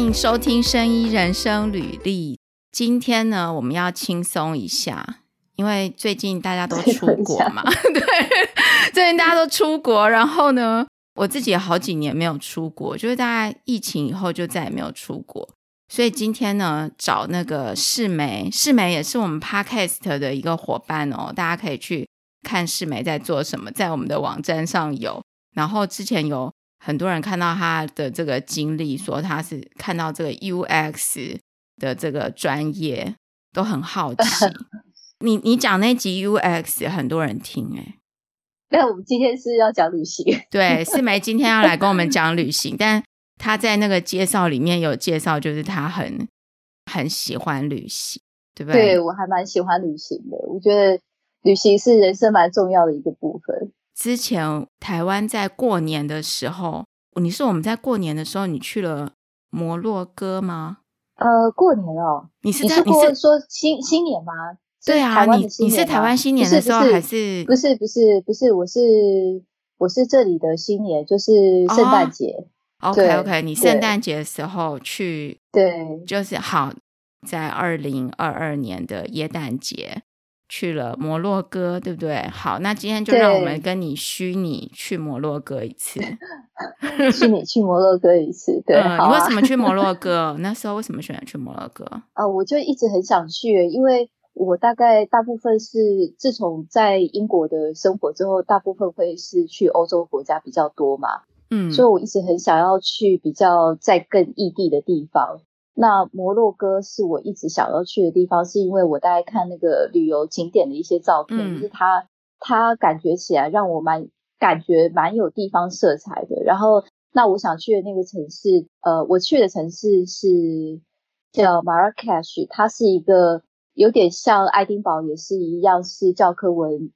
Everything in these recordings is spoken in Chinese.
迎收听《生医人生履历》。今天呢，我们要轻松一下，因为最近大家都出国嘛。对，最近大家都出国，然后呢，我自己有好几年没有出国，就是大概疫情以后就再也没有出国。所以今天呢，找那个世梅，世梅也是我们 Podcast 的一个伙伴哦，大家可以去看世梅在做什么，在我们的网站上有。然后之前有很多人看到他的这个经历，说他是看到这个 UX 的这个专业，都很好奇。你你讲那集 UX，很多人听哎。那我们今天是要讲旅行，对，世梅今天要来跟我们讲旅行，但。他在那个介绍里面有介绍，就是他很很喜欢旅行，对不对？对，我还蛮喜欢旅行的。我觉得旅行是人生蛮重要的一个部分。之前台湾在过年的时候，你是我们在过年的时候，你去了摩洛哥吗？呃，过年哦，你是你是说说新新年吗？对啊，你你是台湾新年的时候还是？不是不是不是，我是我是这里的新年，就是圣诞节。哦 OK OK，你圣诞节的时候去，对，就是好，在二零二二年的耶诞节去了摩洛哥，对不对？好，那今天就让我们跟你虚拟去摩洛哥一次，虚拟去摩洛哥一次，对。嗯、你为什么去摩洛哥？那时候为什么选择去摩洛哥？啊、呃，我就一直很想去，因为我大概大部分是自从在英国的生活之后，大部分会是去欧洲国家比较多嘛。嗯，所以我一直很想要去比较在更异地的地方。那摩洛哥是我一直想要去的地方，是因为我大概看那个旅游景点的一些照片，嗯、就是它它感觉起来让我蛮感觉蛮有地方色彩的。然后，那我想去的那个城市，呃，我去的城市是叫马拉喀什，它是一个有点像爱丁堡，也是一样是教科文。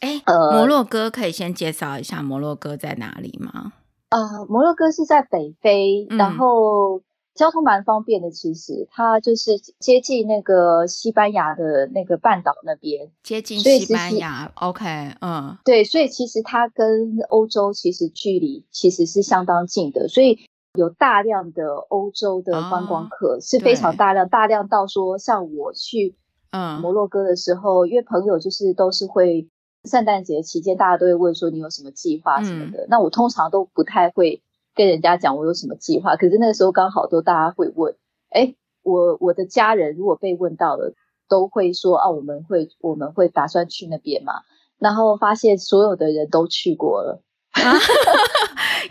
哎，呃，摩洛哥可以先介绍一下摩洛哥在哪里吗？呃，摩洛哥是在北非，嗯、然后交通蛮方便的。其实它就是接近那个西班牙的那个半岛那边，接近西班牙。OK，嗯，对，所以其实它跟欧洲其实距离其实是相当近的，所以有大量的欧洲的观光客，哦、是非常大量，大量到说像我去嗯摩洛哥的时候，嗯、因为朋友就是都是会。圣诞节期间，大家都会问说你有什么计划什么的。嗯、那我通常都不太会跟人家讲我有什么计划。可是那个时候刚好都大家会问，哎，我我的家人如果被问到了，都会说啊，我们会我们会打算去那边嘛。然后发现所有的人都去过了，啊、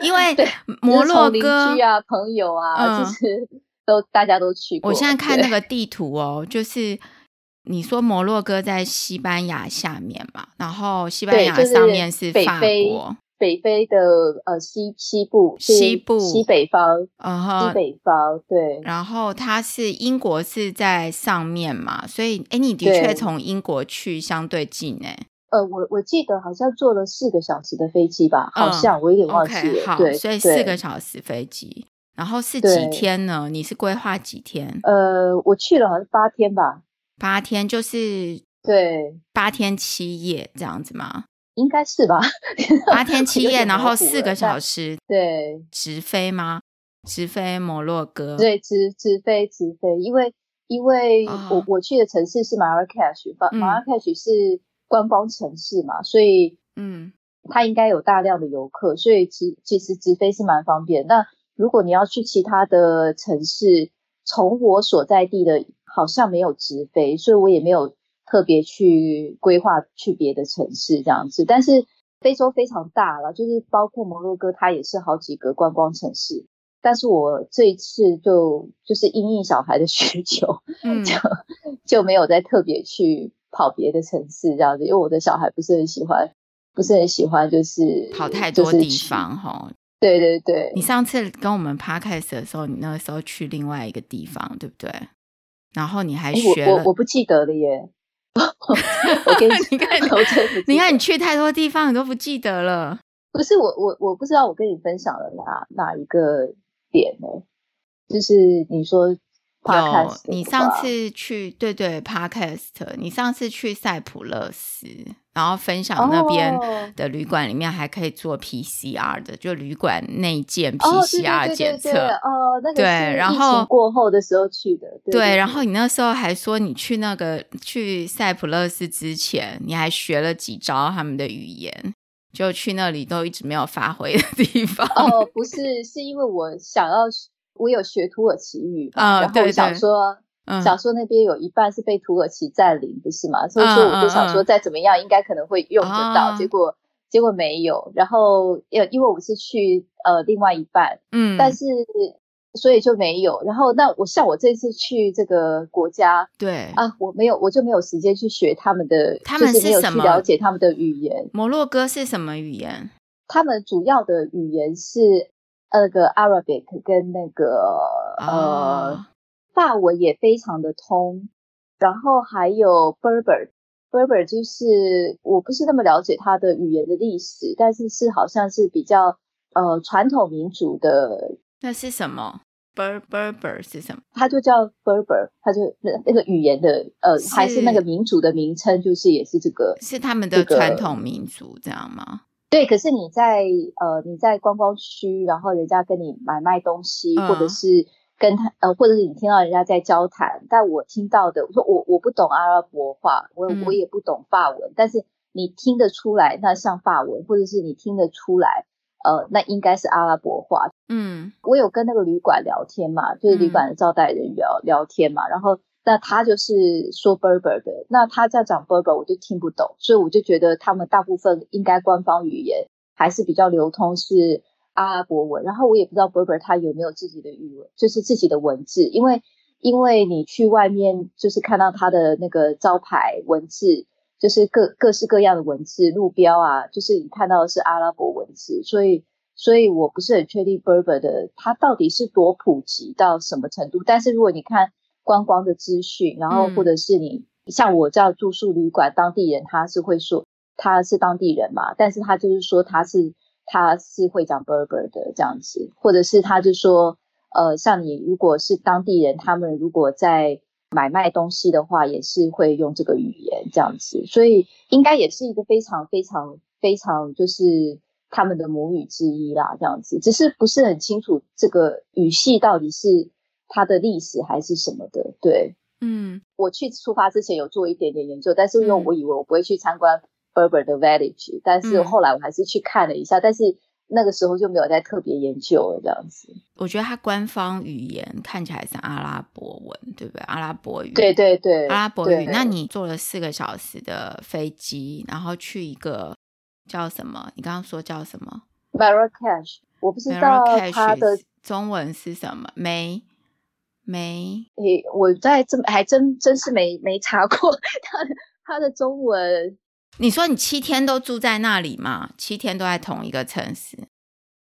因为 摩洛哥啊、朋友啊，嗯、就是都大家都去过。我现在看那个地图哦，就是。你说摩洛哥在西班牙下面嘛，然后西班牙上面是法国，北非，北非的呃西西部，西部西北方，嗯哼，西北方对。然后它是英国是在上面嘛，所以哎，你的确从英国去相对近哎。呃，我我记得好像坐了四个小时的飞机吧，好像、嗯、我有点忘记了。Okay, 好，对，所以四个小时飞机，然后是几天呢？你是规划几天？呃，我去了好像八天吧。八天就是对，八天七夜这样子吗？应该是吧。八天七夜，然后四个小时，对，直飞吗？直飞摩洛哥？对，直直飞直飞，因为因为我我去的城市是马拉喀什，马马拉喀什是观光城市嘛，所以嗯，它应该有大量的游客，所以其其实直飞是蛮方便。那如果你要去其他的城市，从我所在地的。好像没有直飞，所以我也没有特别去规划去别的城市这样子。但是非洲非常大了，就是包括摩洛哥，它也是好几个观光城市。但是我这一次就就是因应小孩的 需求，嗯，就就没有再特别去跑别的城市这样子，因为我的小孩不是很喜欢，不是很喜欢就是跑太多地方哈。对对对，你上次跟我们 podcast 的时候，你那个时候去另外一个地方，对不对？然后你还学我我，我不记得了耶。我跟你 你看，你看你去太多地方，你都不记得了。不是我我我不知道我跟你分享了哪哪一个点呢？就是你说 Podcast，你上次去对对 Podcast，你上次去塞浦勒斯，然后分享那边的旅馆里面还可以做 PCR 的，就旅馆内建 PCR 检测。哦，那个对，然后过后的时候去的。对，然后你那时候还说你去那个去塞浦路斯之前，你还学了几招他们的语言，就去那里都一直没有发挥的地方。哦，不是，是因为我想要，我有学土耳其语，啊、然后我想说。对对想说那边有一半是被土耳其占领，不是吗？所以说我就想说再怎么样，应该可能会用得到。结果结果没有。然后因因为我是去呃另外一半，嗯，但是所以就没有。然后那我像我这次去这个国家，对啊，我没有，我就没有时间去学他们的，他们是什么？就是没有去了解他们的语言。摩洛哥是什么语言？他们主要的语言是那个 Arabic 跟那个呃。法文也非常的通，然后还有 Berber，Berber 就是我不是那么了解它的语言的历史，但是是好像是比较呃传统民族的。那是什么？Berber 是什么？它就叫 Berber，它就那那个语言的呃是还是那个民族的名称，就是也是这个是他们的传统民族，这样吗？对，可是你在呃你在观光区，然后人家跟你买卖东西，嗯、或者是。跟他呃，或者是你听到人家在交谈，但我听到的，我说我我不懂阿拉伯话，我我也不懂法文，嗯、但是你听得出来，那像法文，或者是你听得出来，呃，那应该是阿拉伯话。嗯，我有跟那个旅馆聊天嘛，就是旅馆的招待人员聊、嗯、聊天嘛，然后那他就是说 Berber 的，那他在讲 Berber，我就听不懂，所以我就觉得他们大部分应该官方语言还是比较流通是。阿拉伯文，然后我也不知道 Berber 他有没有自己的语文，就是自己的文字，因为因为你去外面就是看到他的那个招牌文字，就是各各式各样的文字，路标啊，就是你看到的是阿拉伯文字，所以所以我不是很确定 Berber 的它到底是多普及到什么程度。但是如果你看观光的资讯，然后或者是你、嗯、像我这样住宿旅馆，当地人他是会说他是当地人嘛，但是他就是说他是。他是会讲 Berber 的这样子，或者是他就说，呃，像你如果是当地人，他们如果在买卖东西的话，也是会用这个语言这样子，所以应该也是一个非常非常非常就是他们的母语之一啦，这样子，只是不是很清楚这个语系到底是它的历史还是什么的。对，嗯，我去出发之前有做一点点研究，但是因为我以为我不会去参观。Berber 的 village，但是后来我还是去看了一下，嗯、但是那个时候就没有再特别研究了这样子。我觉得它官方语言看起来是阿拉伯文，对不对？阿拉伯语，对对对，阿拉伯语。那你坐了四个小时的飞机，然后去一个叫什么？你刚刚说叫什么？Marrakesh，我不知道它的中文是什么？没没？诶，我在这还真真是没没查过 它的它的中文。你说你七天都住在那里吗？七天都在同一个城市？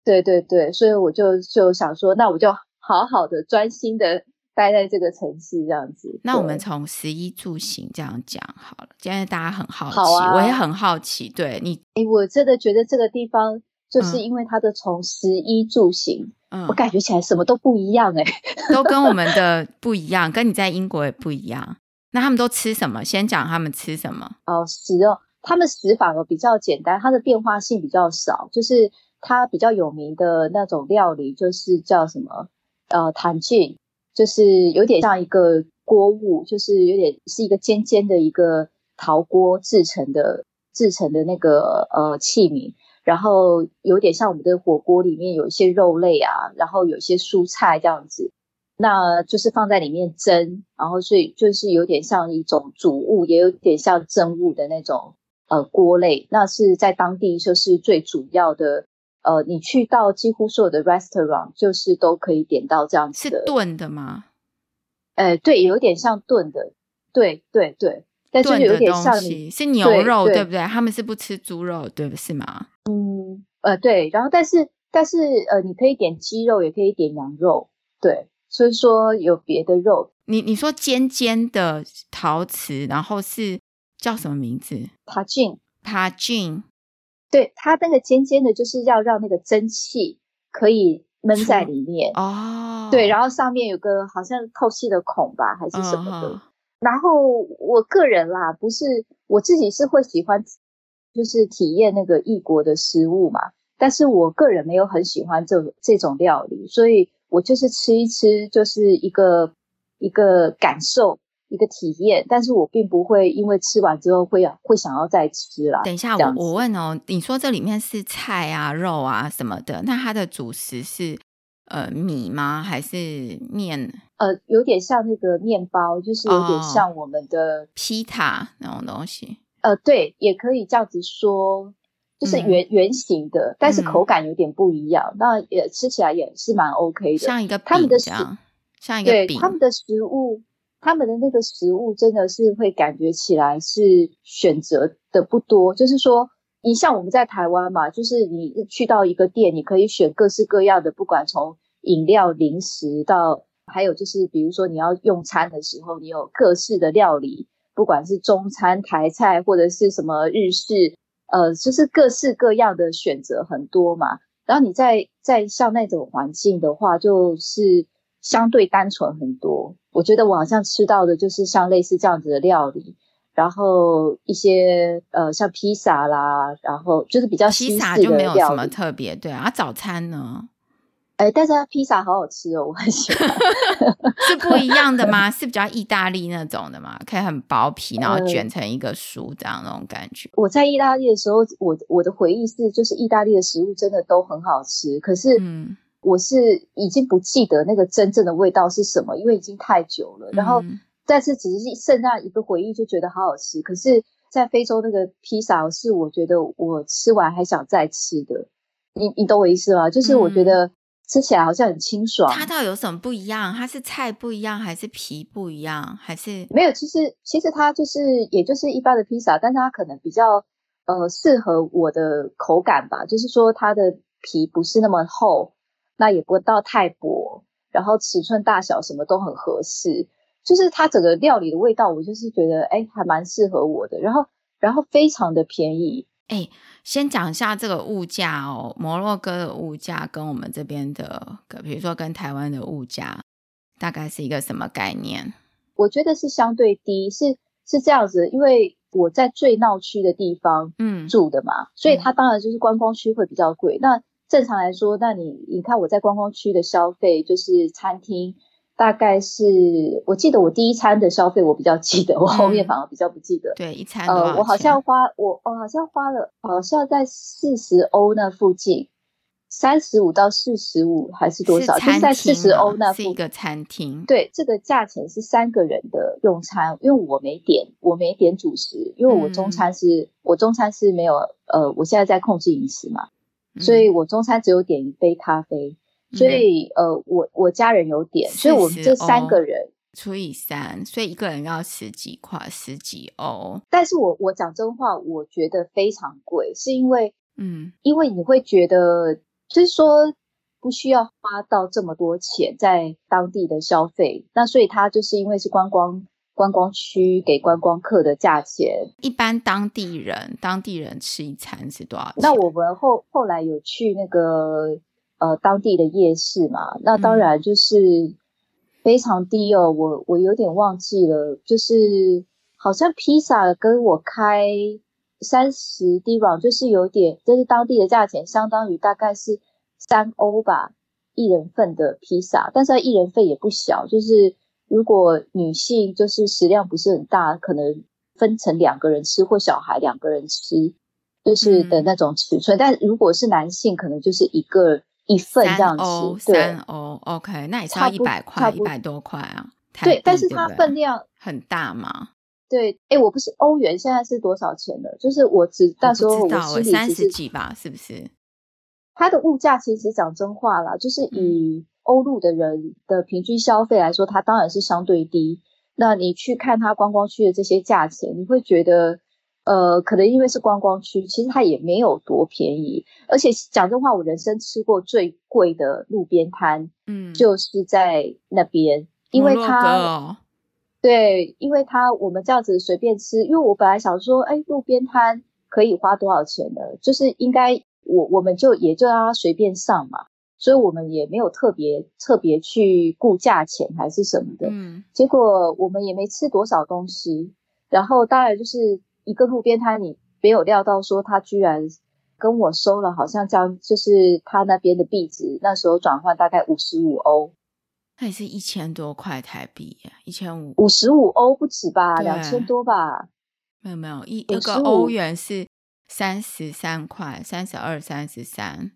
对对对，所以我就就想说，那我就好好的专心的待在这个城市这样子。那我们从十一住行这样讲好了，今天大家很好奇，好啊，我也很好奇。对你，哎，我真的觉得这个地方就是因为它的从十一住行，嗯，我感觉起来什么都不一样，哎，都跟我们的不一样，跟你在英国也不一样。那他们都吃什么？先讲他们吃什么？哦，食哦。他们食法呢比较简单，它的变化性比较少。就是它比较有名的那种料理，就是叫什么呃，tagine，就是有点像一个锅物，就是有点是一个尖尖的一个陶锅制成的制成的那个呃器皿，然后有点像我们的火锅里面有一些肉类啊，然后有一些蔬菜这样子，那就是放在里面蒸，然后所以就是有点像一种煮物，也有点像蒸物的那种。呃，锅类那是在当地就是最主要的。呃，你去到几乎所有的 restaurant，就是都可以点到这样子的。是炖的吗？呃，对，有点像炖的。对对对，但是有点像你是牛肉，对不对？他们是不吃猪肉，对不是吗？嗯，呃，对。然后，但是但是呃，你可以点鸡肉，也可以点羊肉。对，所以说有别的肉。你你说尖尖的陶瓷，然后是。叫什么名字？Tagine，Tagine，对，它那个尖尖的，就是要让那个蒸汽可以闷在里面哦。对，然后上面有个好像透气的孔吧，还是什么的。哦、然后我个人啦，不是我自己是会喜欢就是体验那个异国的食物嘛。但是我个人没有很喜欢这种这种料理，所以我就是吃一吃，就是一个一个感受，一个体验。但是我并不会因为吃完之后会会想要再吃啦。等一下，我我问哦，你说这里面是菜啊、肉啊什么的，那它的主食是呃米吗？还是面？呃，有点像那个面包，就是有点像我们的披萨那种东西。呃，对，也可以这样子说。就是圆圆形的，但是口感有点不一样。嗯、那也吃起来也是蛮 OK 的，像一个他们的食，像一个饼。对，他们的食物，他们的那个食物真的是会感觉起来是选择的不多。就是说，你像我们在台湾嘛，就是你去到一个店，你可以选各式各样的，不管从饮料、零食到，还有就是比如说你要用餐的时候，你有各式的料理，不管是中餐、台菜或者是什么日式。呃，就是各式各样的选择很多嘛，然后你在在像那种环境的话，就是相对单纯很多。我觉得我好像吃到的就是像类似这样子的料理，然后一些呃像披萨啦，然后就是比较。披萨就没有什么特别，对啊，早餐呢？哎，但是它披萨好好吃哦，我很喜欢。是不一样的吗？是比较意大利那种的吗？可以很薄皮，然后卷成一个酥这样那种感觉。我在意大利的时候，我我的回忆是，就是意大利的食物真的都很好吃。可是，嗯，我是已经不记得那个真正的味道是什么，因为已经太久了。然后，但是只是剩下一个回忆，就觉得好好吃。可是，在非洲那个披萨是我觉得我吃完还想再吃的。你你懂我意思吗？就是我觉得。吃起来好像很清爽。它到底有什么不一样？它是菜不一样，还是皮不一样，还是没有？其实其实它就是，也就是一般的披萨，但是它可能比较呃适合我的口感吧。就是说它的皮不是那么厚，那也不到太薄，然后尺寸大小什么都很合适。就是它整个料理的味道，我就是觉得哎，还蛮适合我的。然后然后非常的便宜。哎，先讲一下这个物价哦。摩洛哥的物价跟我们这边的，比如说跟台湾的物价，大概是一个什么概念？我觉得是相对低，是是这样子，因为我在最闹区的地方，嗯，住的嘛，嗯、所以它当然就是观光区会比较贵。嗯、那正常来说，那你你看我在观光区的消费，就是餐厅。大概是我记得我第一餐的消费我比较记得，我后面反而比较不记得。嗯、对，一餐呃，我好像花我我好像花了好像在四十欧那附近，三十五到四十五还是多少？是就是在四十欧那附近。是一个餐厅。对，这个价钱是三个人的用餐，因为我没点我没点主食，因为我中餐是、嗯、我中餐是没有呃，我现在在控制饮食嘛，所以我中餐只有点一杯咖啡。所以，呃，我我家人有点，所以我们这三个人除以三，所以一个人要十几块，十几欧。但是我我讲真话，我觉得非常贵，是因为，嗯，因为你会觉得，就是说不需要花到这么多钱在当地的消费，那所以它就是因为是观光观光区给观光客的价钱。一般当地人当地人吃一餐是多少钱？那我们后后来有去那个。呃，当地的夜市嘛，那当然就是非常低哦。嗯、我我有点忘记了，就是好像披萨跟我开三十迪朗，就是有点，这、就是当地的价钱，相当于大概是三欧吧，一人份的披萨。但是它一人份也不小，就是如果女性就是食量不是很大，可能分成两个人吃，或小孩两个人吃，就是的那种尺寸。嗯、但如果是男性，可能就是一个。一份这样子，对，三欧，OK，那也差一百块，一百多块啊。对，但是它分量很大嘛。对，哎，我不是欧元，现在是多少钱了？就是我只到时候我心里三十几吧，是不是？它的物价其实讲真话啦，就是以欧陆的人的平均消费来说，它当然是相对低。那你去看它观光区的这些价钱，你会觉得。呃，可能因为是观光区，其实它也没有多便宜。而且讲真话，我人生吃过最贵的路边摊，嗯，就是在那边，因为它，哦、对，因为它我们这样子随便吃，因为我本来想说，哎，路边摊可以花多少钱呢？就是应该我我们就也就让它随便上嘛，所以我们也没有特别特别去顾价钱还是什么的，嗯，结果我们也没吃多少东西，然后当然就是。一个路边摊，你没有料到说他居然跟我收了，好像这样，就是他那边的币值，那时候转换大概五十五欧，那也是一千多块台币呀，一千五五十五欧不止吧，两千多吧？没有没有，一一个欧元是三十三块，三十二、三十三。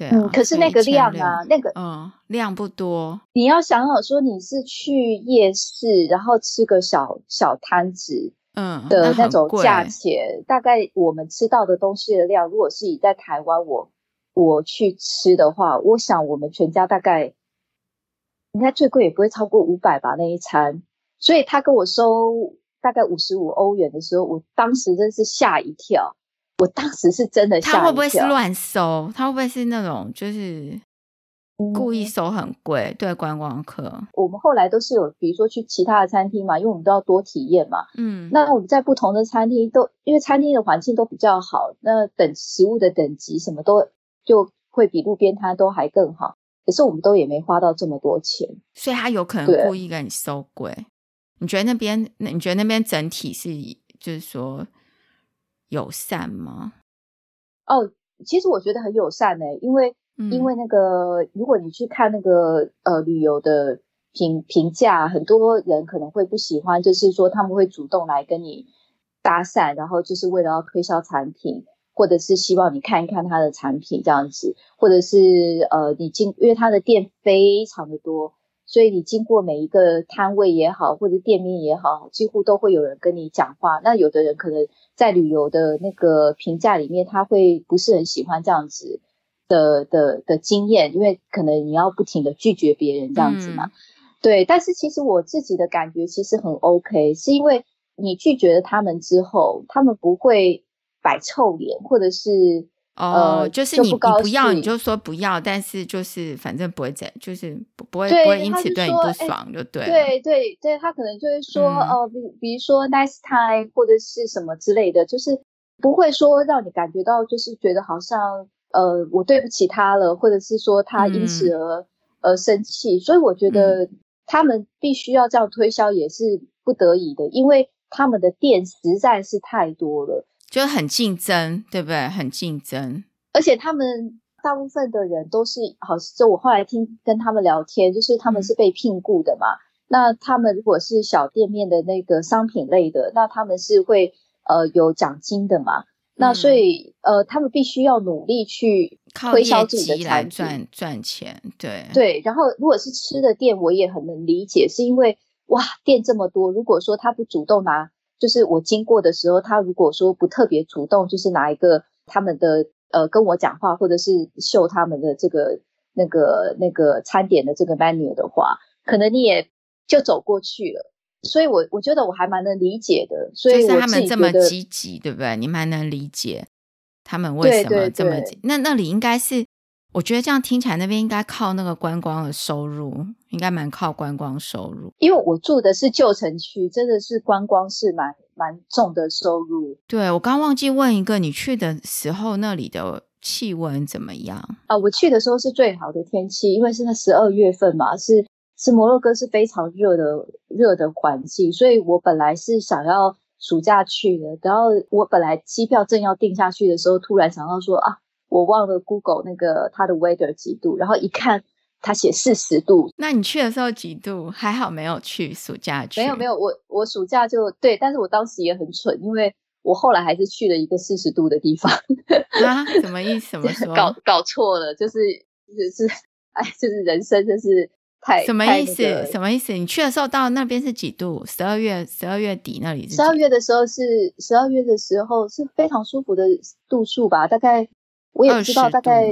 对、啊，嗯，可是那个量啊，那个嗯，量不多。你要想好说，你是去夜市，然后吃个小小摊子，嗯的那种价钱，大概我们吃到的东西的量，如果是以在台湾我我去吃的话，我想我们全家大概应该最贵也不会超过五百吧那一餐。所以他跟我收大概五十五欧元的时候，我当时真是吓一跳。我当时是真的他会不会是乱收？他会不会是那种就是故意收很贵？嗯、对观光客，我们后来都是有，比如说去其他的餐厅嘛，因为我们都要多体验嘛。嗯，那我们在不同的餐厅都，因为餐厅的环境都比较好，那等食物的等级什么都就会比路边摊都还更好。可是我们都也没花到这么多钱，所以他有可能故意跟你收贵。你觉得那边？那你觉得那边整体是就是说？友善吗？哦，其实我觉得很友善呢、欸，因为、嗯、因为那个，如果你去看那个呃旅游的评评价，很多人可能会不喜欢，就是说他们会主动来跟你搭讪，然后就是为了要推销产品，或者是希望你看一看他的产品这样子，或者是呃你进，因为他的店非常的多。所以你经过每一个摊位也好，或者店面也好，几乎都会有人跟你讲话。那有的人可能在旅游的那个评价里面，他会不是很喜欢这样子的的的经验，因为可能你要不停的拒绝别人这样子嘛。嗯、对，但是其实我自己的感觉其实很 OK，是因为你拒绝了他们之后，他们不会摆臭脸，或者是。哦，就是你不你不要，你就说不要，但是就是反正不会怎，就是不不会不会因此对你不爽，就对。对对对，他可能就会说，哦、嗯，比、呃、比如说 nice time 或者是什么之类的，就是不会说让你感觉到就是觉得好像呃我对不起他了，或者是说他因此而、嗯、而生气。所以我觉得他们必须要这样推销也是不得已的，因为他们的店实在是太多了。就很竞争，对不对？很竞争，而且他们大部分的人都是好，就我后来听跟他们聊天，就是他们是被聘雇的嘛。嗯、那他们如果是小店面的那个商品类的，那他们是会呃有奖金的嘛。嗯、那所以呃，他们必须要努力去推销自己的产品来赚赚钱。对对，然后如果是吃的店，我也很能理解，是因为哇，店这么多，如果说他不主动拿。就是我经过的时候，他如果说不特别主动，就是拿一个他们的呃跟我讲话，或者是秀他们的这个那个那个餐点的这个 menu 的话，可能你也就走过去了。所以我我觉得我还蛮能理解的。所以他们这么积极，对不对？你蛮能理解他们为什么这么。那那里应该是。我觉得这样听起来，那边应该靠那个观光的收入，应该蛮靠观光收入。因为我住的是旧城区，真的是观光是蛮蛮重的收入。对，我刚忘记问一个，你去的时候那里的气温怎么样？啊，我去的时候是最好的天气，因为是在十二月份嘛，是是摩洛哥是非常热的热的环境，所以我本来是想要暑假去的，然后我本来机票正要定下去的时候，突然想到说啊。我忘了 Google 那个它的 weather 几度，然后一看，它写四十度。那你去的时候几度？还好没有去暑假去。没有没有，我我暑假就对，但是我当时也很蠢，因为我后来还是去了一个四十度的地方。啊？什么意思？怎么说？搞搞错了，就是就是哎，就是人生就是太什么意思？那个、什么意思？你去的时候到那边是几度？十二月十二月底那里是？十二月的时候是十二月的时候是非常舒服的度数吧？大概。我也不知道，大概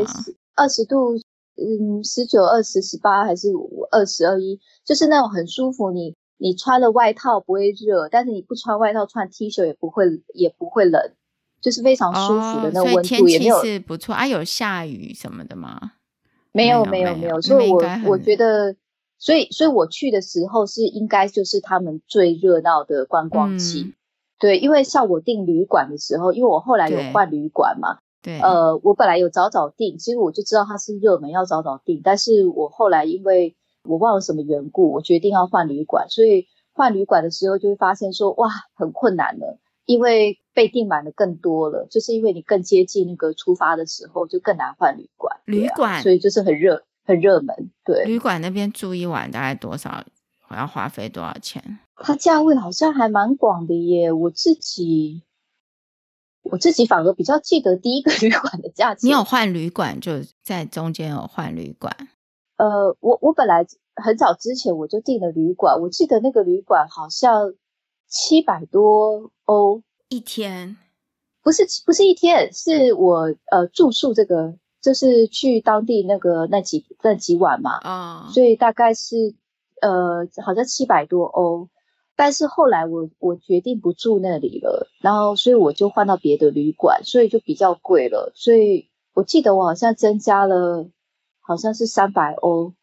二十度，嗯，十九、二十、十八还是二十二一，就是那种很舒服。你你穿了外套不会热，但是你不穿外套穿 T 恤也不会也不会冷，就是非常舒服的那种温度。哦、天气是不错啊，有下雨什么的吗？没有没有没有，所以我我觉得，所以所以我去的时候是应该就是他们最热闹的观光期。嗯、对，因为像我订旅馆的时候，因为我后来有换旅馆嘛。对，呃，我本来有早早订，其实我就知道它是热门，要早早订。但是我后来因为我忘了什么缘故，我决定要换旅馆。所以换旅馆的时候就会发现说，哇，很困难了，因为被订满的更多了，就是因为你更接近那个出发的时候，就更难换旅馆。旅馆，所以就是很热，很热门。对，旅馆那边住一晚大概多少？我要花费多少钱？它价位好像还蛮广的耶。我自己，我自己反而比较记得第一个 旅馆的价钱。你有换旅馆，就在中间有换旅馆。呃，我我本来很早之前我就订了旅馆，我记得那个旅馆好像七百多欧一天，不是不是一天，是我呃住宿这个就是去当地那个那几那几晚嘛啊，oh. 所以大概是。呃，好像七百多欧，但是后来我我决定不住那里了，然后所以我就换到别的旅馆，所以就比较贵了。所以我记得我好像增加了，好像是三百欧，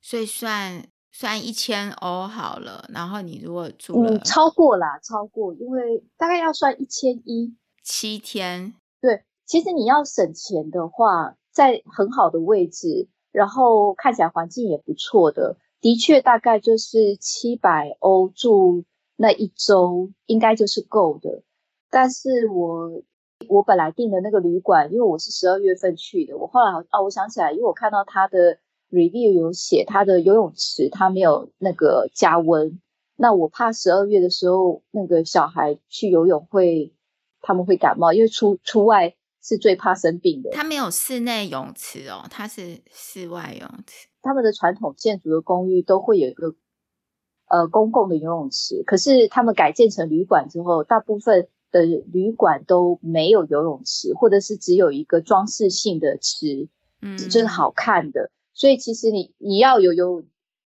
所以算算一千欧好了。然后你如果住了，嗯，超过啦，超过，因为大概要算一千一，七天。对，其实你要省钱的话，在很好的位置，然后看起来环境也不错的。的确，大概就是七百欧住那一周，应该就是够的。但是我我本来订的那个旅馆，因为我是十二月份去的，我后来哦，我想起来，因为我看到他的 review 有写他的游泳池，他没有那个加温。那我怕十二月的时候那个小孩去游泳会他们会感冒，因为出出外是最怕生病的。它没有室内泳池哦，它是室外泳池。他们的传统建筑的公寓都会有一个呃公共的游泳池，可是他们改建成旅馆之后，大部分的旅馆都没有游泳池，或者是只有一个装饰性的池，嗯，就是好看的。所以其实你你要有游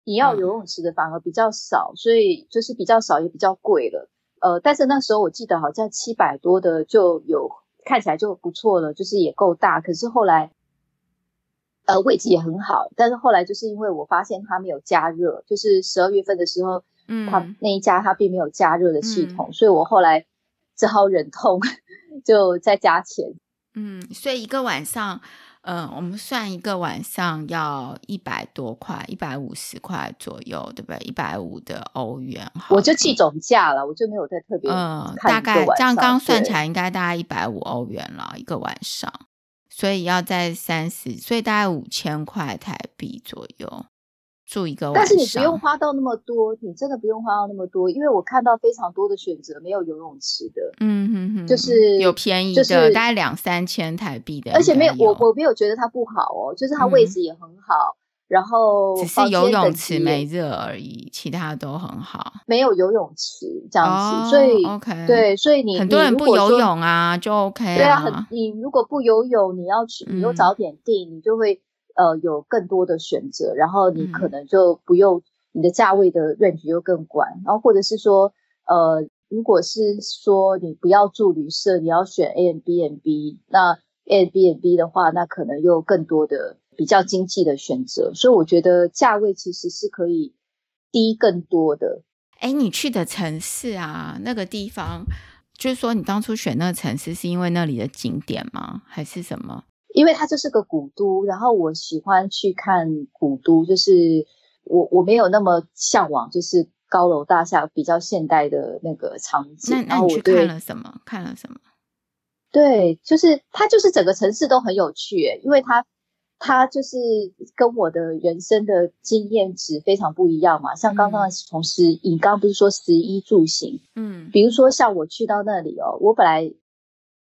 你要游泳池的反而比较少，所以就是比较少也比较贵了。呃，但是那时候我记得好像七百多的就有看起来就不错了，就是也够大。可是后来。呃，位置也很好，但是后来就是因为我发现它没有加热，就是十二月份的时候，嗯，它那一家它并没有加热的系统，嗯，所以我后来只好忍痛 就再加钱。嗯，所以一个晚上，嗯，我们算一个晚上要一百多块，一百五十块左右，对不对？一百五的欧元，我就记总价了，我就没有再特别，嗯，大概这样刚算起来应该大概一百五欧元了，一个晚上。所以要在三十，所以大概五千块台币左右住一个晚上。但是你不用花到那么多，你真的不用花到那么多，因为我看到非常多的选择没有游泳池的，嗯哼哼，就是有便宜的，就是、大概两三千台币的，而且没有我我没有觉得它不好哦，就是它位置也很好。嗯然后只是游泳池没热而已，其他都很好。没有游泳池这样子，哦、所以 OK 对，所以你很多人不游泳啊，就 OK 啊。对啊，很你如果不游泳，你要去，你又早点订，嗯、你就会呃有更多的选择，然后你可能就不用、嗯、你的价位的 range 又更广，然后或者是说呃，如果是说你不要住旅社，你要选 Airbnb，那 Airbnb 的话，那可能又更多的。比较经济的选择，所以我觉得价位其实是可以低更多的。哎，你去的城市啊，那个地方，就是说你当初选那个城市是因为那里的景点吗？还是什么？因为它就是个古都，然后我喜欢去看古都，就是我我没有那么向往，就是高楼大厦比较现代的那个场景。那那你去看了什么？看了什么？对，就是它就是整个城市都很有趣，诶，因为它。它就是跟我的人生的经验值非常不一样嘛，像刚刚从食，你刚刚不是说食衣住行，嗯，比如说像我去到那里哦，我本来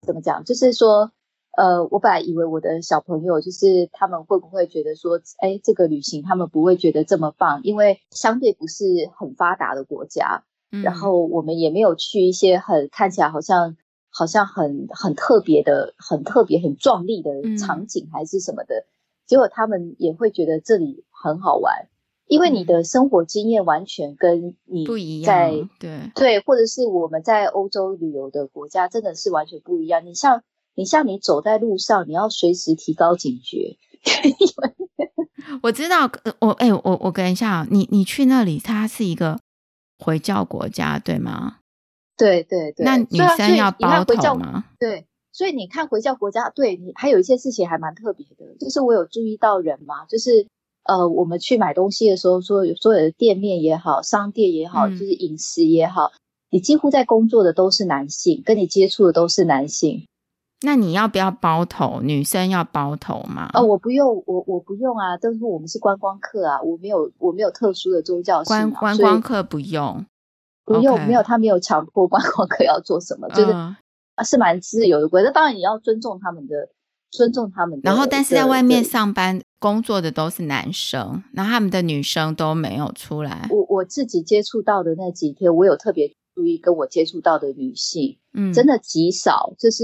怎么讲，就是说，呃，我本来以为我的小朋友就是他们会不会觉得说，哎，这个旅行他们不会觉得这么棒，因为相对不是很发达的国家，嗯，然后我们也没有去一些很看起来好像好像很很特别的、很特别、很壮丽的场景还是什么的。结果他们也会觉得这里很好玩，因为你的生活经验完全跟你不一样，对。对，或者是我们在欧洲旅游的国家真的是完全不一样。你像你像你走在路上，你要随时提高警觉。我知道，我哎、欸，我我跟一下，你你去那里，它是一个回教国家，对吗？对对对。那女生要包头吗？对。所以你看回教国家，对你还有一些事情还蛮特别的，就是我有注意到人嘛，就是呃，我们去买东西的时候，说有所有的店面也好，商店也好，就是饮食也好，你几乎在工作的都是男性，跟你接触的都是男性。那你要不要包头？女生要包头吗？哦，我不用，我我不用啊。但是我们是观光客啊，我没有我没有特殊的宗教信仰。观观光客不用，不用，okay. 没有，他没有强迫观光客要做什么，就是、uh, 是蛮自由的规。那当然你要尊重他们的，尊重他们的。然后，但是在外面上班工作的都是男生，然后他们的女生都没有出来。我我自己接触到的那几天，我有特别。注意跟我接触到的女性，嗯，真的极少。就是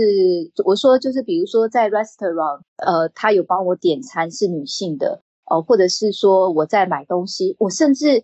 我说，就是比如说在 restaurant，呃，他有帮我点餐是女性的，哦、呃，或者是说我在买东西，我甚至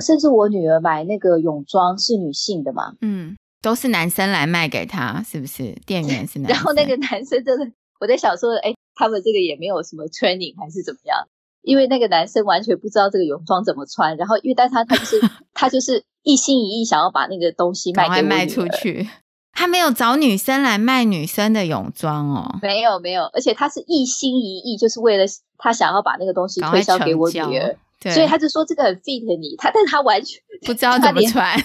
甚至我女儿买那个泳装是女性的嘛，嗯，都是男生来卖给她，是不是？店员是 男生，然后那个男生真的，我在想说，哎，他们这个也没有什么 training 还是怎么样？因为那个男生完全不知道这个泳装怎么穿，然后因为但他他就是 他就是一心一意想要把那个东西卖给卖出去，他没有找女生来卖女生的泳装哦，没有没有，而且他是一心一意就是为了他想要把那个东西推销给我女儿，对，所以他就说这个很 fit 你，他但他完全不知道怎么穿，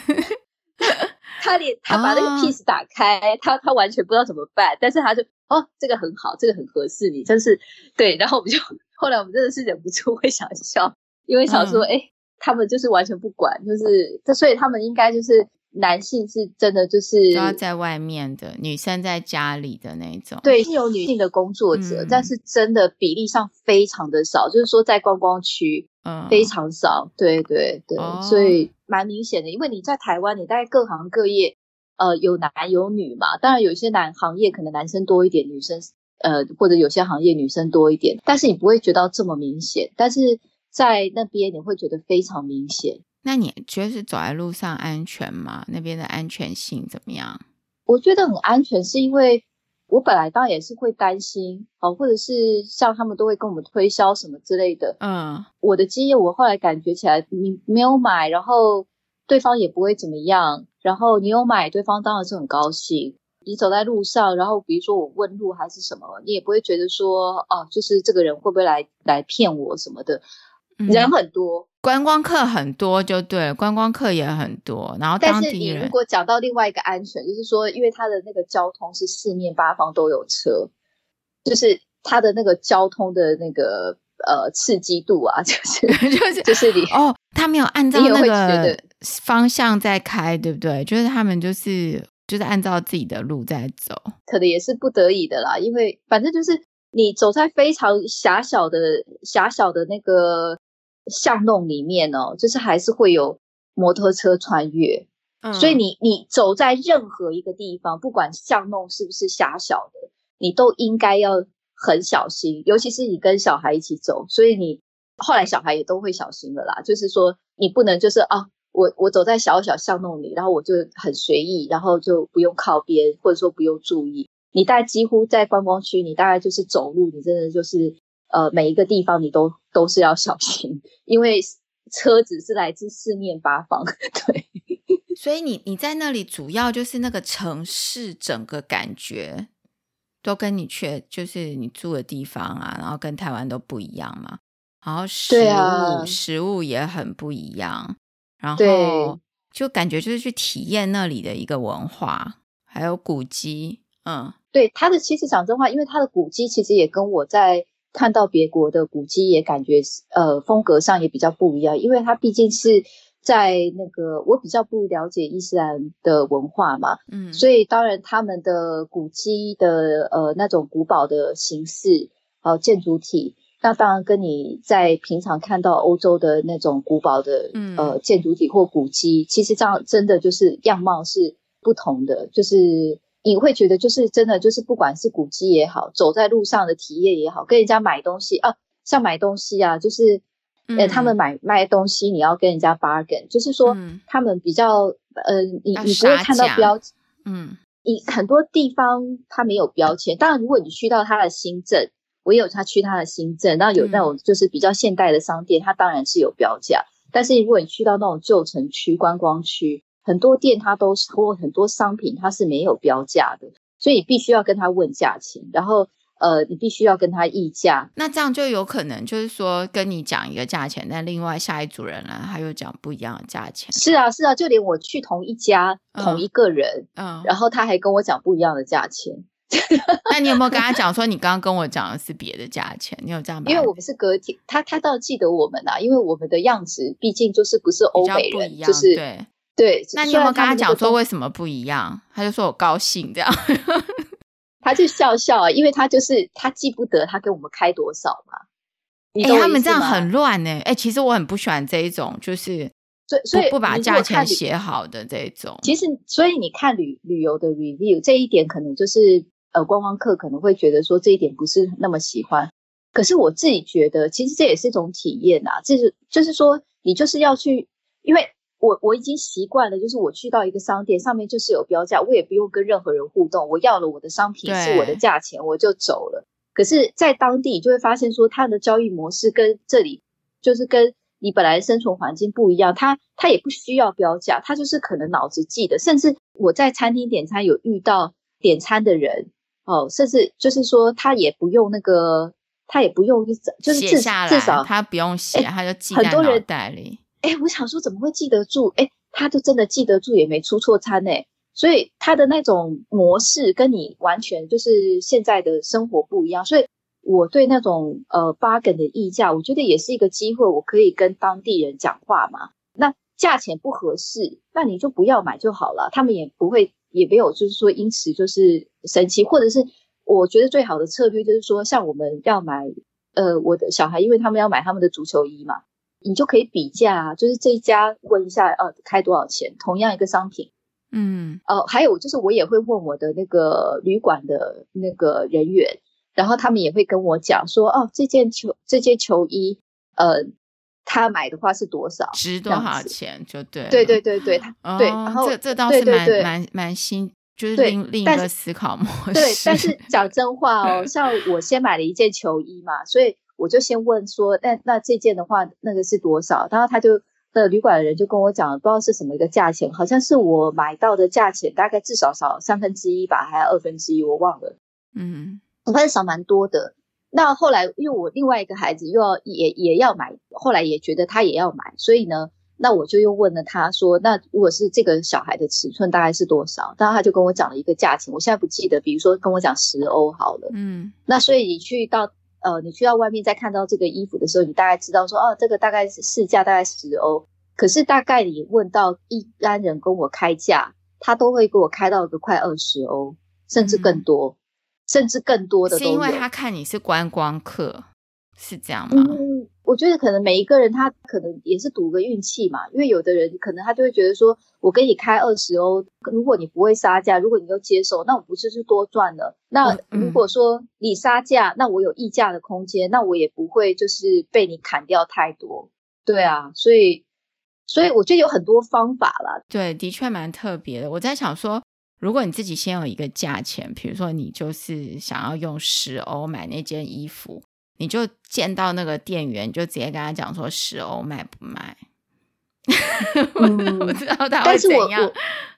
他连他把那个 piece 打开，哦、他他完全不知道怎么办，但是他就哦这个很好，这个很合适你，真是对，然后我们就。后来我们真的是忍不住 会想笑，因为想说，哎、嗯欸，他们就是完全不管，就是这，所以他们应该就是男性是真的就是要在外面的，女生在家里的那种。对，是有女性的工作者，嗯、但是真的比例上非常的少，就是说在观光区，嗯，非常少。对对对，哦、所以蛮明显的，因为你在台湾，你大概各行各业，呃，有男有女嘛，当然有些男行业可能男生多一点，女生。呃，或者有些行业女生多一点，但是你不会觉得这么明显。但是在那边你会觉得非常明显。那你觉得是走在路上安全吗？那边的安全性怎么样？我觉得很安全，是因为我本来当然也是会担心哦，或者是像他们都会跟我们推销什么之类的。嗯，我的经验，我后来感觉起来，你没有买，然后对方也不会怎么样，然后你有买，对方当然是很高兴。你走在路上，然后比如说我问路还是什么，你也不会觉得说哦，就是这个人会不会来来骗我什么的。嗯、人很多，观光客很多就对了，观光客也很多。然后但是你如果讲到另外一个安全，就是说，因为它的那个交通是四面八方都有车，就是它的那个交通的那个呃刺激度啊，就是 就是就是你哦，他没有按照那个方向在开，对不对？就是他们就是。就是按照自己的路在走，可能也是不得已的啦。因为反正就是你走在非常狭小的、狭小的那个巷弄里面哦，就是还是会有摩托车穿越。嗯，所以你你走在任何一个地方，不管巷弄是不是狭小的，你都应该要很小心。尤其是你跟小孩一起走，所以你后来小孩也都会小心了啦。就是说，你不能就是啊。我我走在小小巷弄里，然后我就很随意，然后就不用靠边，或者说不用注意。你大概几乎在观光区，你大概就是走路，你真的就是呃每一个地方你都都是要小心，因为车子是来自四面八方。对，所以你你在那里主要就是那个城市整个感觉都跟你去就是你住的地方啊，然后跟台湾都不一样嘛。然后食物、啊、食物也很不一样。然后就感觉就是去体验那里的一个文化，还有古迹。嗯，对，它的其实讲真话，因为它的古迹其实也跟我在看到别国的古迹也感觉呃风格上也比较不一样，因为它毕竟是在那个我比较不了解伊斯兰的文化嘛，嗯，所以当然他们的古迹的呃那种古堡的形式，呃建筑体。那当然，跟你在平常看到欧洲的那种古堡的、嗯、呃建筑体或古迹，其实这样真的就是样貌是不同的。就是你会觉得，就是真的，就是不管是古迹也好，走在路上的体验也好，跟人家买东西啊，像买东西啊，就是呃、嗯，他们买卖东西，你要跟人家 bargain，就是说他们比较呃，你你不会看到标，嗯，你很多地方它没有标签。当然，如果你去到它的新镇。我有他去他的新镇，那有那种就是比较现代的商店，它当然是有标价。但是如果你去到那种旧城区、观光区，很多店它都是或很多商品它是没有标价的，所以你必须要跟他问价钱。然后呃，你必须要跟他议价。那这样就有可能就是说跟你讲一个价钱，但另外下一组人来他又讲不一样的价钱。是啊，是啊，就连我去同一家、嗯、同一个人，嗯，然后他还跟我讲不一样的价钱。那你有没有跟他讲说你刚刚跟我讲的是别的价钱？你有这样？因为我们是隔天，他他倒记得我们啊，因为我们的样子毕竟就是不是欧美人，就是对对。那你有没有跟他讲说为什么不一样？他就说我高兴这样，他就笑笑啊，因为他就是他记不得他给我们开多少嘛。哎、欸，他们这样很乱呢、欸。哎、欸，其实我很不喜欢这一种，就是所以所以不把价钱写好的这种。其实，所以你看旅旅游的 review 这一点，可能就是。呃，观光客可能会觉得说这一点不是那么喜欢，可是我自己觉得，其实这也是一种体验啊。这是就是说，你就是要去，因为我我已经习惯了，就是我去到一个商店，上面就是有标价，我也不用跟任何人互动，我要了我的商品是我的价钱，我就走了。可是，在当地你就会发现说，它的交易模式跟这里就是跟你本来生存环境不一样，它它也不需要标价，它就是可能脑子记得，甚至我在餐厅点餐有遇到点餐的人。哦，甚至就是说，他也不用那个，他也不用就是至写下来，至少他不用写，他就记在脑袋里。哎，我想说，怎么会记得住？哎，他就真的记得住，也没出错餐哎。所以他的那种模式跟你完全就是现在的生活不一样。所以我对那种呃 bargain 的溢价，我觉得也是一个机会，我可以跟当地人讲话嘛。那价钱不合适，那你就不要买就好了，他们也不会。也没有，就是说因此就是生气，或者是我觉得最好的策略就是说，像我们要买，呃，我的小孩，因为他们要买他们的足球衣嘛，你就可以比价啊，就是这一家问一下，呃，开多少钱，同样一个商品，嗯，哦、呃，还有就是我也会问我的那个旅馆的那个人员，然后他们也会跟我讲说，哦，这件球这件球衣，呃。他买的话是多少？值多少钱？就对，对对对对，哦、对。然后这这倒是蛮蛮蛮新，就是另另一个思考模 式。对，但是 讲真话哦，像我先买了一件球衣嘛，所以我就先问说，那那这件的话，那个是多少？然后他就那旅馆的人就跟我讲，不知道是什么一个价钱，好像是我买到的价钱，大概至少少三分之一吧，还是二分之一，我忘了。嗯，我发现少蛮多的。那后来，因为我另外一个孩子又要也也要买，后来也觉得他也要买，所以呢，那我就又问了他说，那如果是这个小孩的尺寸大概是多少？然后他就跟我讲了一个价钱，我现在不记得，比如说跟我讲十欧好了，嗯，那所以你去到呃，你去到外面再看到这个衣服的时候，你大概知道说，哦，这个大概是市价大概十欧，可是大概你问到一般人跟我开价，他都会给我开到一个快二十欧，甚至更多。嗯甚至更多的，是因为他看你是观光客，是这样吗？嗯，我觉得可能每一个人他可能也是赌个运气嘛，因为有的人可能他就会觉得说，我给你开二十欧，如果你不会杀价，如果你又接受，那我不就是多赚了？那如果说你杀价，那我有议价的空间，那我也不会就是被你砍掉太多。对啊，所以所以我觉得有很多方法啦。对，的确蛮特别的。我在想说。如果你自己先有一个价钱，比如说你就是想要用十欧买那件衣服，你就见到那个店员，就直接跟他讲说十欧卖不卖？嗯、我知道他会怎样。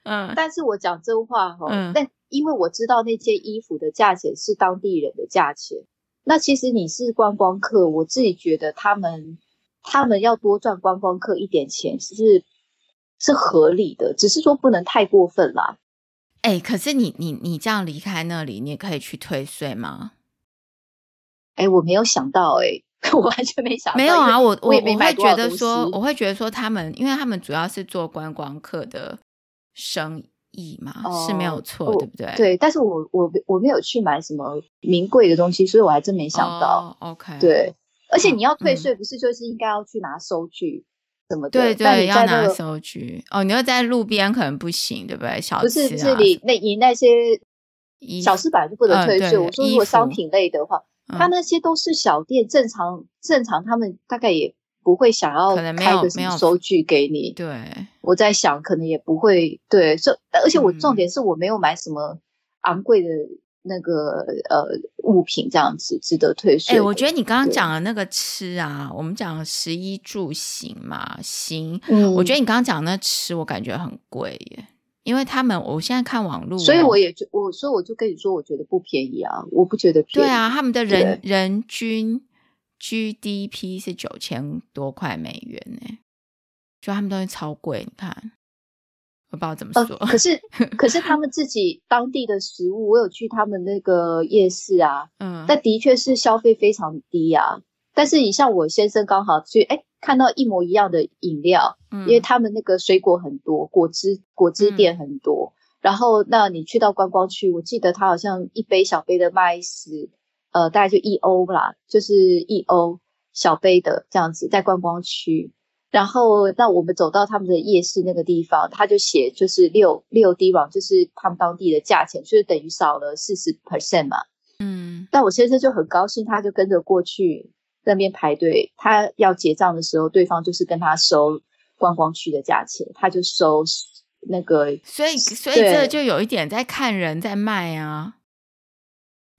嗯，但是我讲真话哈、嗯，但因为我知道那件衣服的价钱是当地人的价钱，那其实你是观光客，我自己觉得他们他们要多赚观光客一点钱是是合理的，只是说不能太过分啦。哎、欸，可是你你你这样离开那里，你也可以去退税吗？哎、欸，我没有想到、欸，哎，我完全没想到。没有啊，我我我会觉得说，我会觉得说，他们因为他们主要是做观光客的生意嘛，哦、是没有错，对不对？对，但是我我我没有去买什么名贵的东西，所以我还真没想到。哦、OK，对，而且你要退税，不是就是应该要去拿收据？嗯怎么对对，对，要拿收据哦。你要在路边可能不行，对不对？小吃、啊、不是不是你那你那些小吃本来就不能退税、嗯。我说如果商品类的话，他那些都是小店，正常正常，他们大概也不会想要开个什么收据给你。对，我在想，可能也不会对。这而且我重点是我没有买什么昂贵的。那个呃物品这样子值得退税。哎、欸，我觉得你刚刚讲的那个吃啊，我们讲食衣住行嘛，行。嗯，我觉得你刚刚讲的那吃，我感觉很贵耶。因为他们我现在看网络，所以我也就我所以我就跟你说，我觉得不便宜啊，我不觉得便宜。对啊，他们的人人均 GDP 是九千多块美元呢，就他们东西超贵，你看。我不知道怎么说，呃、可是可是他们自己当地的食物，我有去他们那个夜市啊，嗯，但的确是消费非常低啊。但是你像我先生刚好去，哎，看到一模一样的饮料，嗯，因为他们那个水果很多，果汁果汁店很多，嗯，然后那你去到观光区，我记得他好像一杯小杯的麦斯，呃，大概就一欧啦，就是一欧小杯的这样子，在观光区。然后，那我们走到他们的夜市那个地方，他就写就是六六 dirham，就是他们当地的价钱，就是等于少了四十 percent 嘛。嗯。但我先生就很高兴，他就跟着过去那边排队。他要结账的时候，对方就是跟他收观光区的价钱，他就收那个。所以，所以这就有一点在看人在卖啊。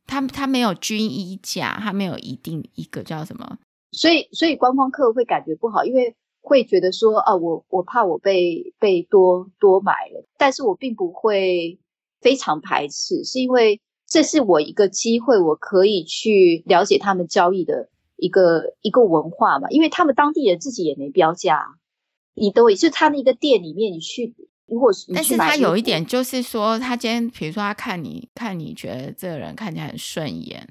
他他没有均一价，他没有一定一个叫什么。所以，所以观光客会感觉不好，因为。会觉得说啊，我我怕我被被多多买了，但是我并不会非常排斥，是因为这是我一个机会，我可以去了解他们交易的一个一个文化嘛，因为他们当地人自己也没标价，你都也是他那个店里面你去，如果是但是他有一点就是说，他今天比如说他看你看你觉得这个人看起来很顺眼，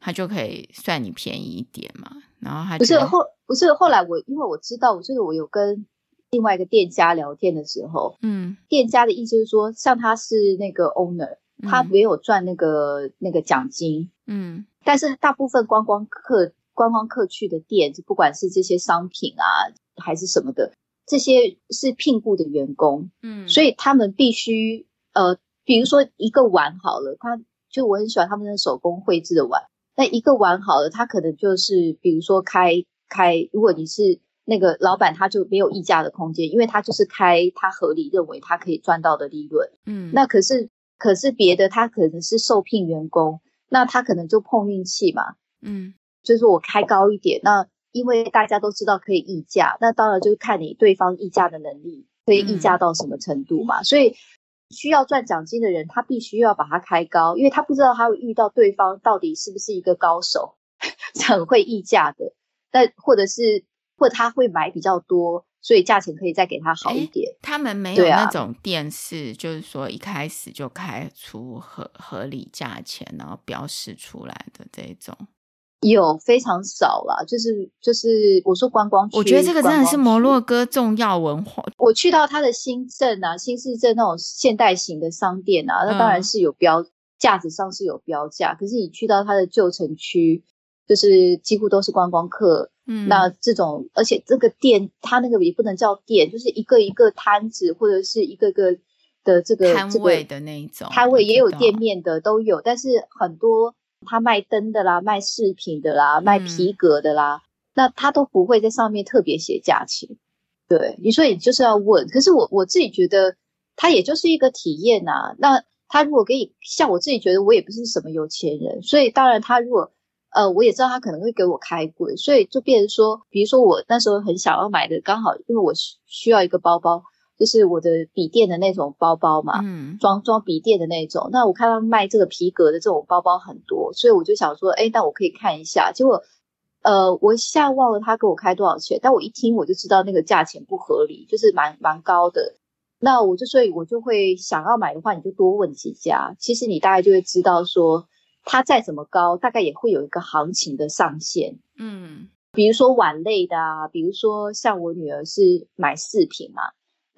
他就可以算你便宜一点嘛，然后他不是后。不是，后来我因为我知道，我就是我有跟另外一个店家聊天的时候，嗯，店家的意思是说，像他是那个 owner，他没有赚那个、嗯、那个奖金，嗯，但是大部分观光客观光客去的店，不管是这些商品啊还是什么的，这些是聘雇的员工，嗯，所以他们必须呃，比如说一个碗好了，他就我很喜欢他们的手工绘制的碗，那一个碗好了，他可能就是比如说开。开，如果你是那个老板，他就没有议价的空间，因为他就是开他合理认为他可以赚到的利润。嗯，那可是可是别的，他可能是受聘员工，那他可能就碰运气嘛。嗯，就是我开高一点，那因为大家都知道可以议价，那当然就是看你对方议价的能力可以议价到什么程度嘛。嗯，所以需要赚奖金的人，他必须要把它开高，因为他不知道他会遇到对方到底是不是一个高手，很会议价的。但或者是，或者他会买比较多，所以价钱可以再给他好一点。他们没有那种电视，就是说一开始就开出合合理价钱，然后标示出来的这种，有非常少啦。就是就是我说观光区，我觉得这个真的是摩洛哥重要文化。我去到它的新镇啊，新市镇那种现代型的商店啊，那当然是有标，架子上是有标价。可是你去到它的旧城区。就是几乎都是观光客，嗯，那这种，而且这个店，它那个也不能叫店，就是一个一个摊子或者是一个个的这个摊位的那一种，摊位也有店面的都有，但是很多他卖灯的啦，卖饰品的啦，卖皮革的啦，嗯、那他都不会在上面特别写价钱。对，你说你就是要问，可是我我自己觉得，它也就是一个体验呐、啊。那他如果给你，像我自己觉得，我也不是什么有钱人，所以当然他如果。呃，我也知道他可能会给我开贵，所以就变成说，比如说我那时候很想要买的，刚好因为我需要一个包包，就是我的笔电的那种包包嘛，嗯，装装笔电的那种。那我看到卖这个皮革的这种包包很多，所以我就想说，哎，那我可以看一下。结果，呃，我一下忘了他给我开多少钱，但我一听我就知道那个价钱不合理，就是蛮蛮高的。那我就所以，我就会想要买的话，你就多问几家，其实你大概就会知道说。它再怎么高，大概也会有一个行情的上限。嗯，比如说碗类的啊，比如说像我女儿是买饰品嘛，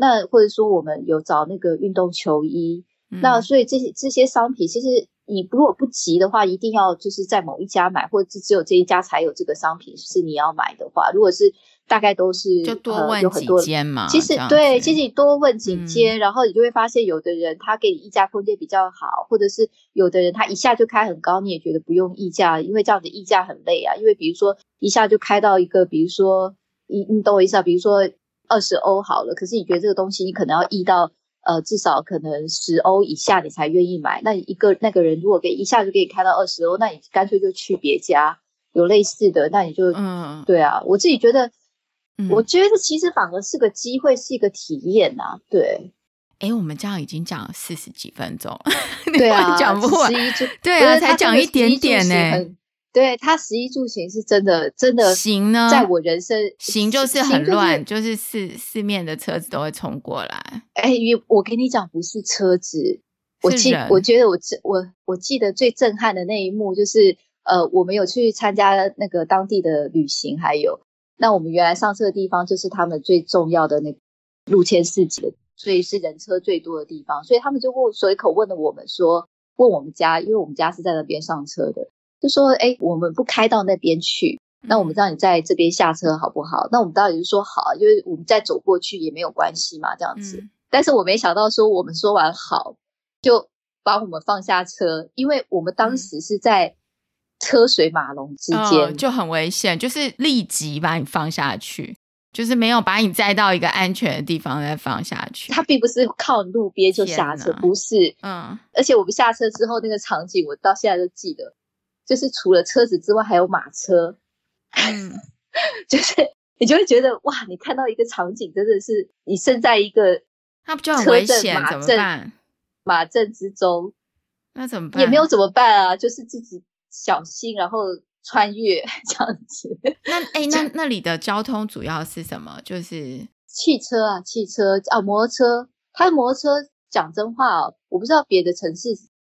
那或者说我们有找那个运动球衣，嗯、那所以这些这些商品，其实你如果不急的话，一定要就是在某一家买，或者只有这一家才有这个商品是你要买的话，如果是。大概都是就多问几间嘛，呃、其实对，其实你多问几间，嗯，然后你就会发现，有的人他给你议价空间比较好，或者是有的人他一下就开很高，你也觉得不用议价，因为这样子议价很累啊。因为比如说一下就开到一个，比如说你你懂我意思啊，比如说二十欧好了，可是你觉得这个东西你可能要议到呃至少可能十欧以下你才愿意买。那一个那个人如果给一下就给你开到二十欧，那你干脆就去别家有类似的，那你就嗯对啊，我自己觉得。我觉得其实反而是个机会，是一个体验呐、啊。对，哎，我们这样已经讲了四十几分钟，对啊，讲不完，对啊，才讲一点点呢。对，他食衣住行是真的，真的行呢，在我人生行就是很乱，就是四四面的车子都会冲过来。哎，我跟你讲，不是车子，我记，我觉得我我我记得最震撼的那一幕就是，呃，我们有去参加那个当地的旅行，还有那我们原来上车的地方就是他们最重要的那个陆谦四级，所以是人车最多的地方，所以他们就问随口问了我们说，问我们家，因为我们家是在那边上车的。就说：“哎，我们不开到那边去，那我们让你在这边下车好不好？那我们到底是说好，因为我们再走过去也没有关系嘛，这样子。嗯、但是我没想到说，我们说完好，就把我们放下车，因为我们当时是在车水马龙之间，嗯、就很危险，就是立即把你放下去，就是没有把你载到一个安全的地方再放下去。他并不是靠路边就下车，不是，嗯。而且我们下车之后那个场景，我到现在都记得。”就是除了车子之外，还有马车，嗯，就是你就会觉得哇，你看到一个场景，真的是你身在一个那不就很危险？怎么办？马阵之中，那怎么办？也没有怎么办啊，就是自己小心，然后穿越 这样子。那 哎、欸，那那里的交通主要是什么？就是汽车啊，汽车啊，摩托车。它的摩托车讲真话哦，我不知道别的城市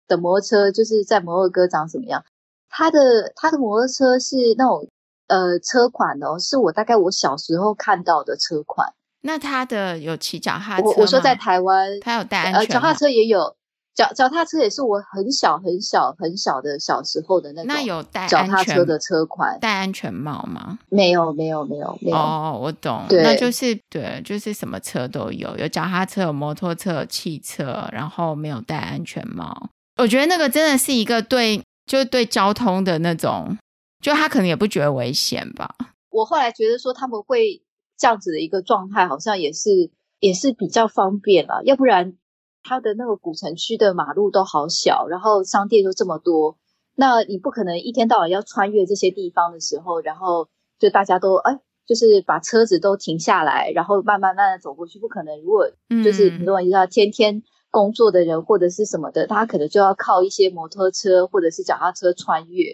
的摩托车就是在摩洛哥长什么样。他的他的摩托车是那种呃车款哦，是我大概我小时候看到的车款。那他的有骑脚踏车吗？我我说在台湾，他有带安全呃，脚踏车也有，脚脚踏车也是我很小很小很小的小时候的那种。那有带脚踏车的车款，戴安全帽吗？没有没有没有没有。哦，我懂，对，那就是对，就是什么车都有，有脚踏车，有摩托车，有汽车，然后没有戴安全帽。我觉得那个真的是一个对。就对交通的那种，就他可能也不觉得危险吧。我后来觉得说他们会这样子的一个状态，好像也是也是比较方便了。要不然他的那个古城区的马路都好小，然后商店又这么多，那你不可能一天到晚要穿越这些地方的时候，然后就大家都哎，就是把车子都停下来，然后慢慢慢慢走过去，不可能。如果就是你懂我意思，天天。工作的人或者是什么的，他可能就要靠一些摩托车或者是脚踏车穿越。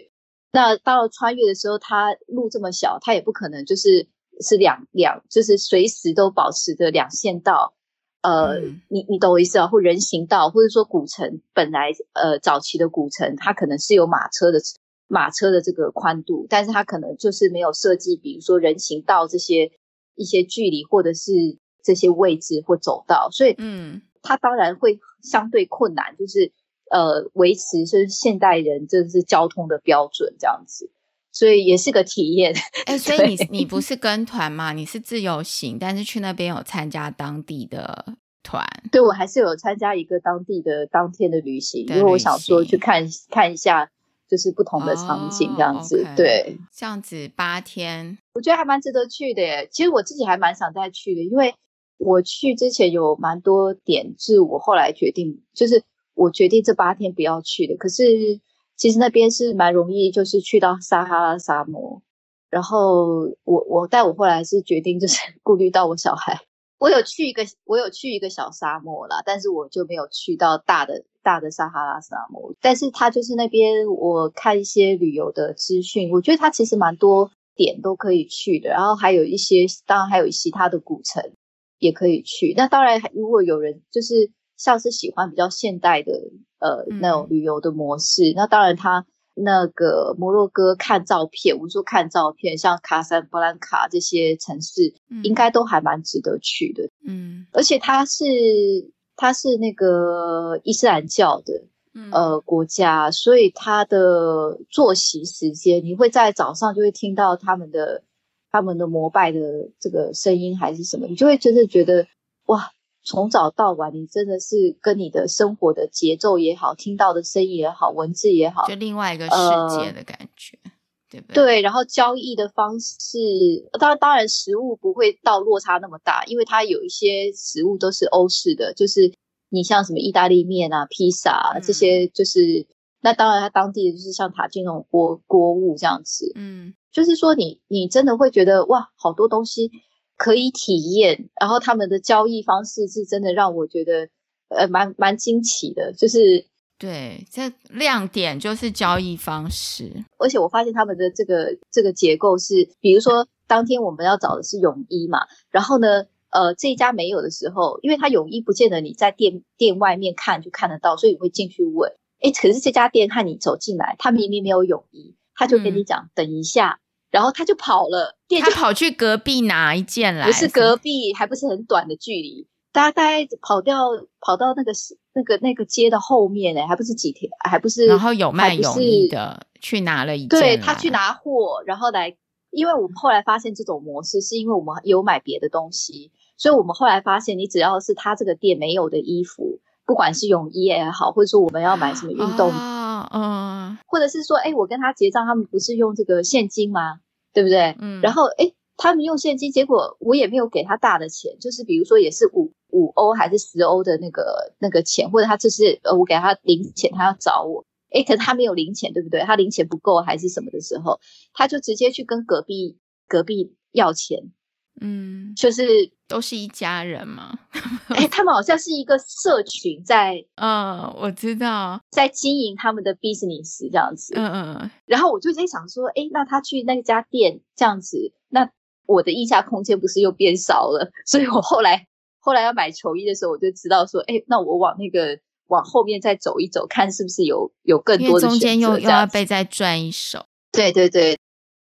那到了穿越的时候，他路这么小，他也不可能就是是两两，就是随时都保持着两线道。呃，嗯、你你懂我意思啊？或人行道，或者说古城本来呃早期的古城，它可能是有马车的马车的这个宽度，但是它可能就是没有设计，比如说人行道这些一些距离或者是这些位置或走道，所以嗯。它当然会相对困难，就是呃维持就是现代人就是交通的标准这样子，所以也是个体验。哎、欸，所以你你不是跟团吗？你是自由行，但是去那边有参加当地的团？对，我还是有参加一个当地的当天的旅行，因为我想说去看看一下，就是不同的场景这样子。Oh, okay. 对，这样子八天，我觉得还蛮值得去的耶。其实我自己还蛮想再去的，因为。我去之前有蛮多点，是我后来决定，就是我决定这八天不要去的。可是其实那边是蛮容易，就是去到撒哈拉沙漠。然后我我但我后来是决定，就是 顾虑到我小孩，我有去一个我有去一个小沙漠啦，但是我就没有去到大的大的撒哈拉沙漠。但是它就是那边，我看一些旅游的资讯，我觉得它其实蛮多点都可以去的。然后还有一些，当然还有其他的古城。也可以去。那当然，如果有人就是像是喜欢比较现代的呃那种旅游的模式，嗯、那当然他那个摩洛哥看照片，我们说看照片，像卡萨布兰卡这些城市，嗯、应该都还蛮值得去的。嗯，而且它是它是那个伊斯兰教的呃国家，所以它的作息时间，你会在早上就会听到他们的。他们的膜拜的这个声音还是什么，你就会真的觉得哇，从早到晚，你真的是跟你的生活的节奏也好，听到的声音也好，文字也好，就另外一个世界的感觉，呃、对不对？对，然后交易的方式，当然当然食物不会到落差那么大，因为它有一些食物都是欧式的，就是你像什么意大利面啊、披萨这些，就是那当然它当地的就是像塔金那种锅锅物这样子，嗯。就是说你，你你真的会觉得哇，好多东西可以体验，然后他们的交易方式是真的让我觉得呃蛮蛮惊奇的，就是。对，这亮点就是交易方式，而且我发现他们的这个这个结构是，比如说当天我们要找的是泳衣嘛，然后呢，呃，这一家没有的时候，因为他泳衣不见得你在店店外面看就看得到，所以你会进去问，哎，可是这家店看你走进来，他明明没有泳衣，他就跟你讲、嗯、等一下。然后他就跑了，店就他跑去隔壁拿一件来，不是隔壁，还不是很短的距离，大概跑掉跑到那个那个那个街的后面呢，还不是几天，还不是。然后有卖泳衣的去拿了一件，对，他去拿货，然后来，因为我们后来发现这种模式，是因为我们有买别的东西，所以我们后来发现，你只要是他这个店没有的衣服，不管是泳衣也好，或者说我们要买什么运动。啊嗯，或者是说，哎，我跟他结账，他们不是用这个现金吗？对不对？嗯，然后哎，他们用现金，结果我也没有给他大的钱，就是比如说也是五五欧还是十欧的那个那个钱，或者他就是呃我给他零钱，他要找我，哎，可是他没有零钱，对不对？他零钱不够还是什么的时候，他就直接去跟隔壁隔壁要钱。嗯，就是都是一家人嘛。哎，他们好像是一个社群在，嗯，我知道，在经营他们的 business 这样子。嗯嗯嗯。然后我就在想说，哎，那他去那家店这样子，那我的溢价空间不是又变少了？所以我后来后来要买球衣的时候，我就知道说，哎，那我往那个往后面再走一走，看是不是有有更多的。中间又又要被再赚一手。对对对，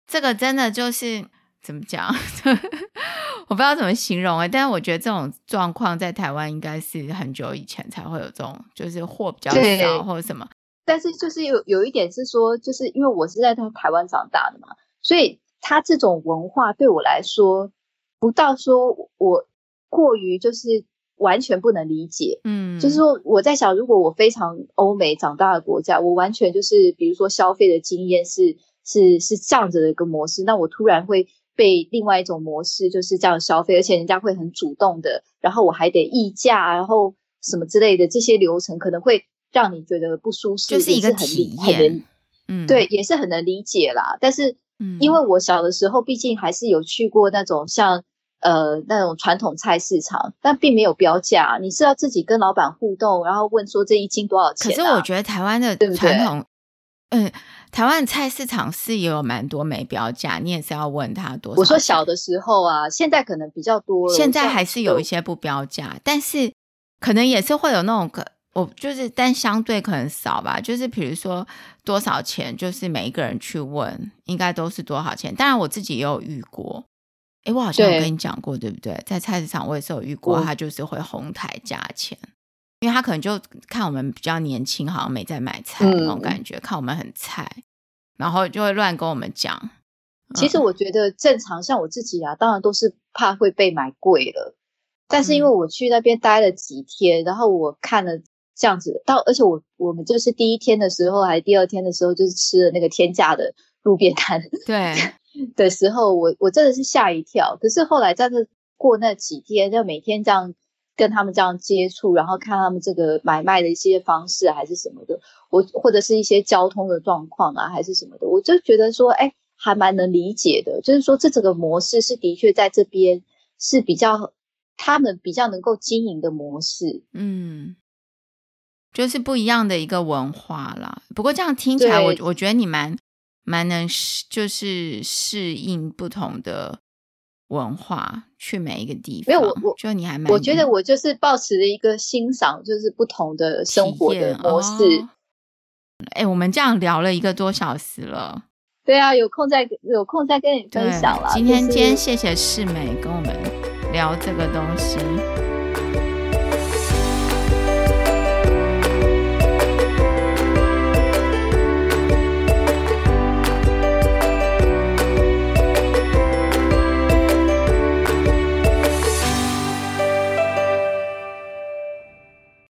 这个真的就是。怎么讲？我不知道怎么形容哎、欸，但是我觉得这种状况在台湾应该是很久以前才会有这种，就是货比较少或者什么。但是就是有有一点是说，就是因为我是在台湾长大的嘛，所以他这种文化对我来说，不到说我过于就是完全不能理解。嗯，就是说我在想，如果我非常欧美长大的国家，我完全就是比如说消费的经验是是是这样子的一个模式，那我突然会。被另外一种模式就是这样消费，而且人家会很主动的，然后我还得议价，然后什么之类的，这些流程可能会让你觉得不舒适，就是一个体验，嗯，对，也是很能理解啦。但是，因为我小的时候毕竟还是有去过那种像呃那种传统菜市场，但并没有标价，你是要自己跟老板互动，然后问说这一斤多少钱啊？可是我觉得台湾的传统，嗯。台湾菜市场是也有蛮多没标价，你也是要问他多少。我说小的时候啊，现在可能比较多了。现在还是有一些不标价，但是可能也是会有那种可我就是，但相对可能少吧。就是比如说多少钱，就是每一个人去问，应该都是多少钱。当然我自己也有遇过，诶，我好像有跟你讲过，对，对不对？在菜市场我也是有遇过，他就是会哄抬价钱。因为他可能就看我们比较年轻，好像没在买菜那种感觉，嗯、看我们很菜，然后就会乱跟我们讲。其实我觉得正常，像我自己啊，当然都是怕会被买贵了。但是因为我去那边待了几天，嗯、然后我看了这样子，到而且我我们就是第一天的时候，还是第二天的时候，就是吃了那个天价的路边摊。对 的时候，我我真的是吓一跳。可是后来在这过那几天，就每天这样。跟他们这样接触，然后看他们这个买卖的一些方式还是什么的，我或者是一些交通的状况啊，还是什么的，我就觉得说，哎，还蛮能理解的。就是说，这整个模式是的确在这边是比较他们比较能够经营的模式，嗯，就是不一样的一个文化啦。不过这样听起来我，我我觉得你蛮蛮能就是适应不同的。文化去每一个地方，没有我我就你还蛮，我觉得我就是保持着一个欣赏，就是不同的生活的模式。哎、哦欸，我们这样聊了一个多小时了，对啊，有空再有空再跟你分享了。今天、就是、今天谢谢世美跟我们聊这个东西。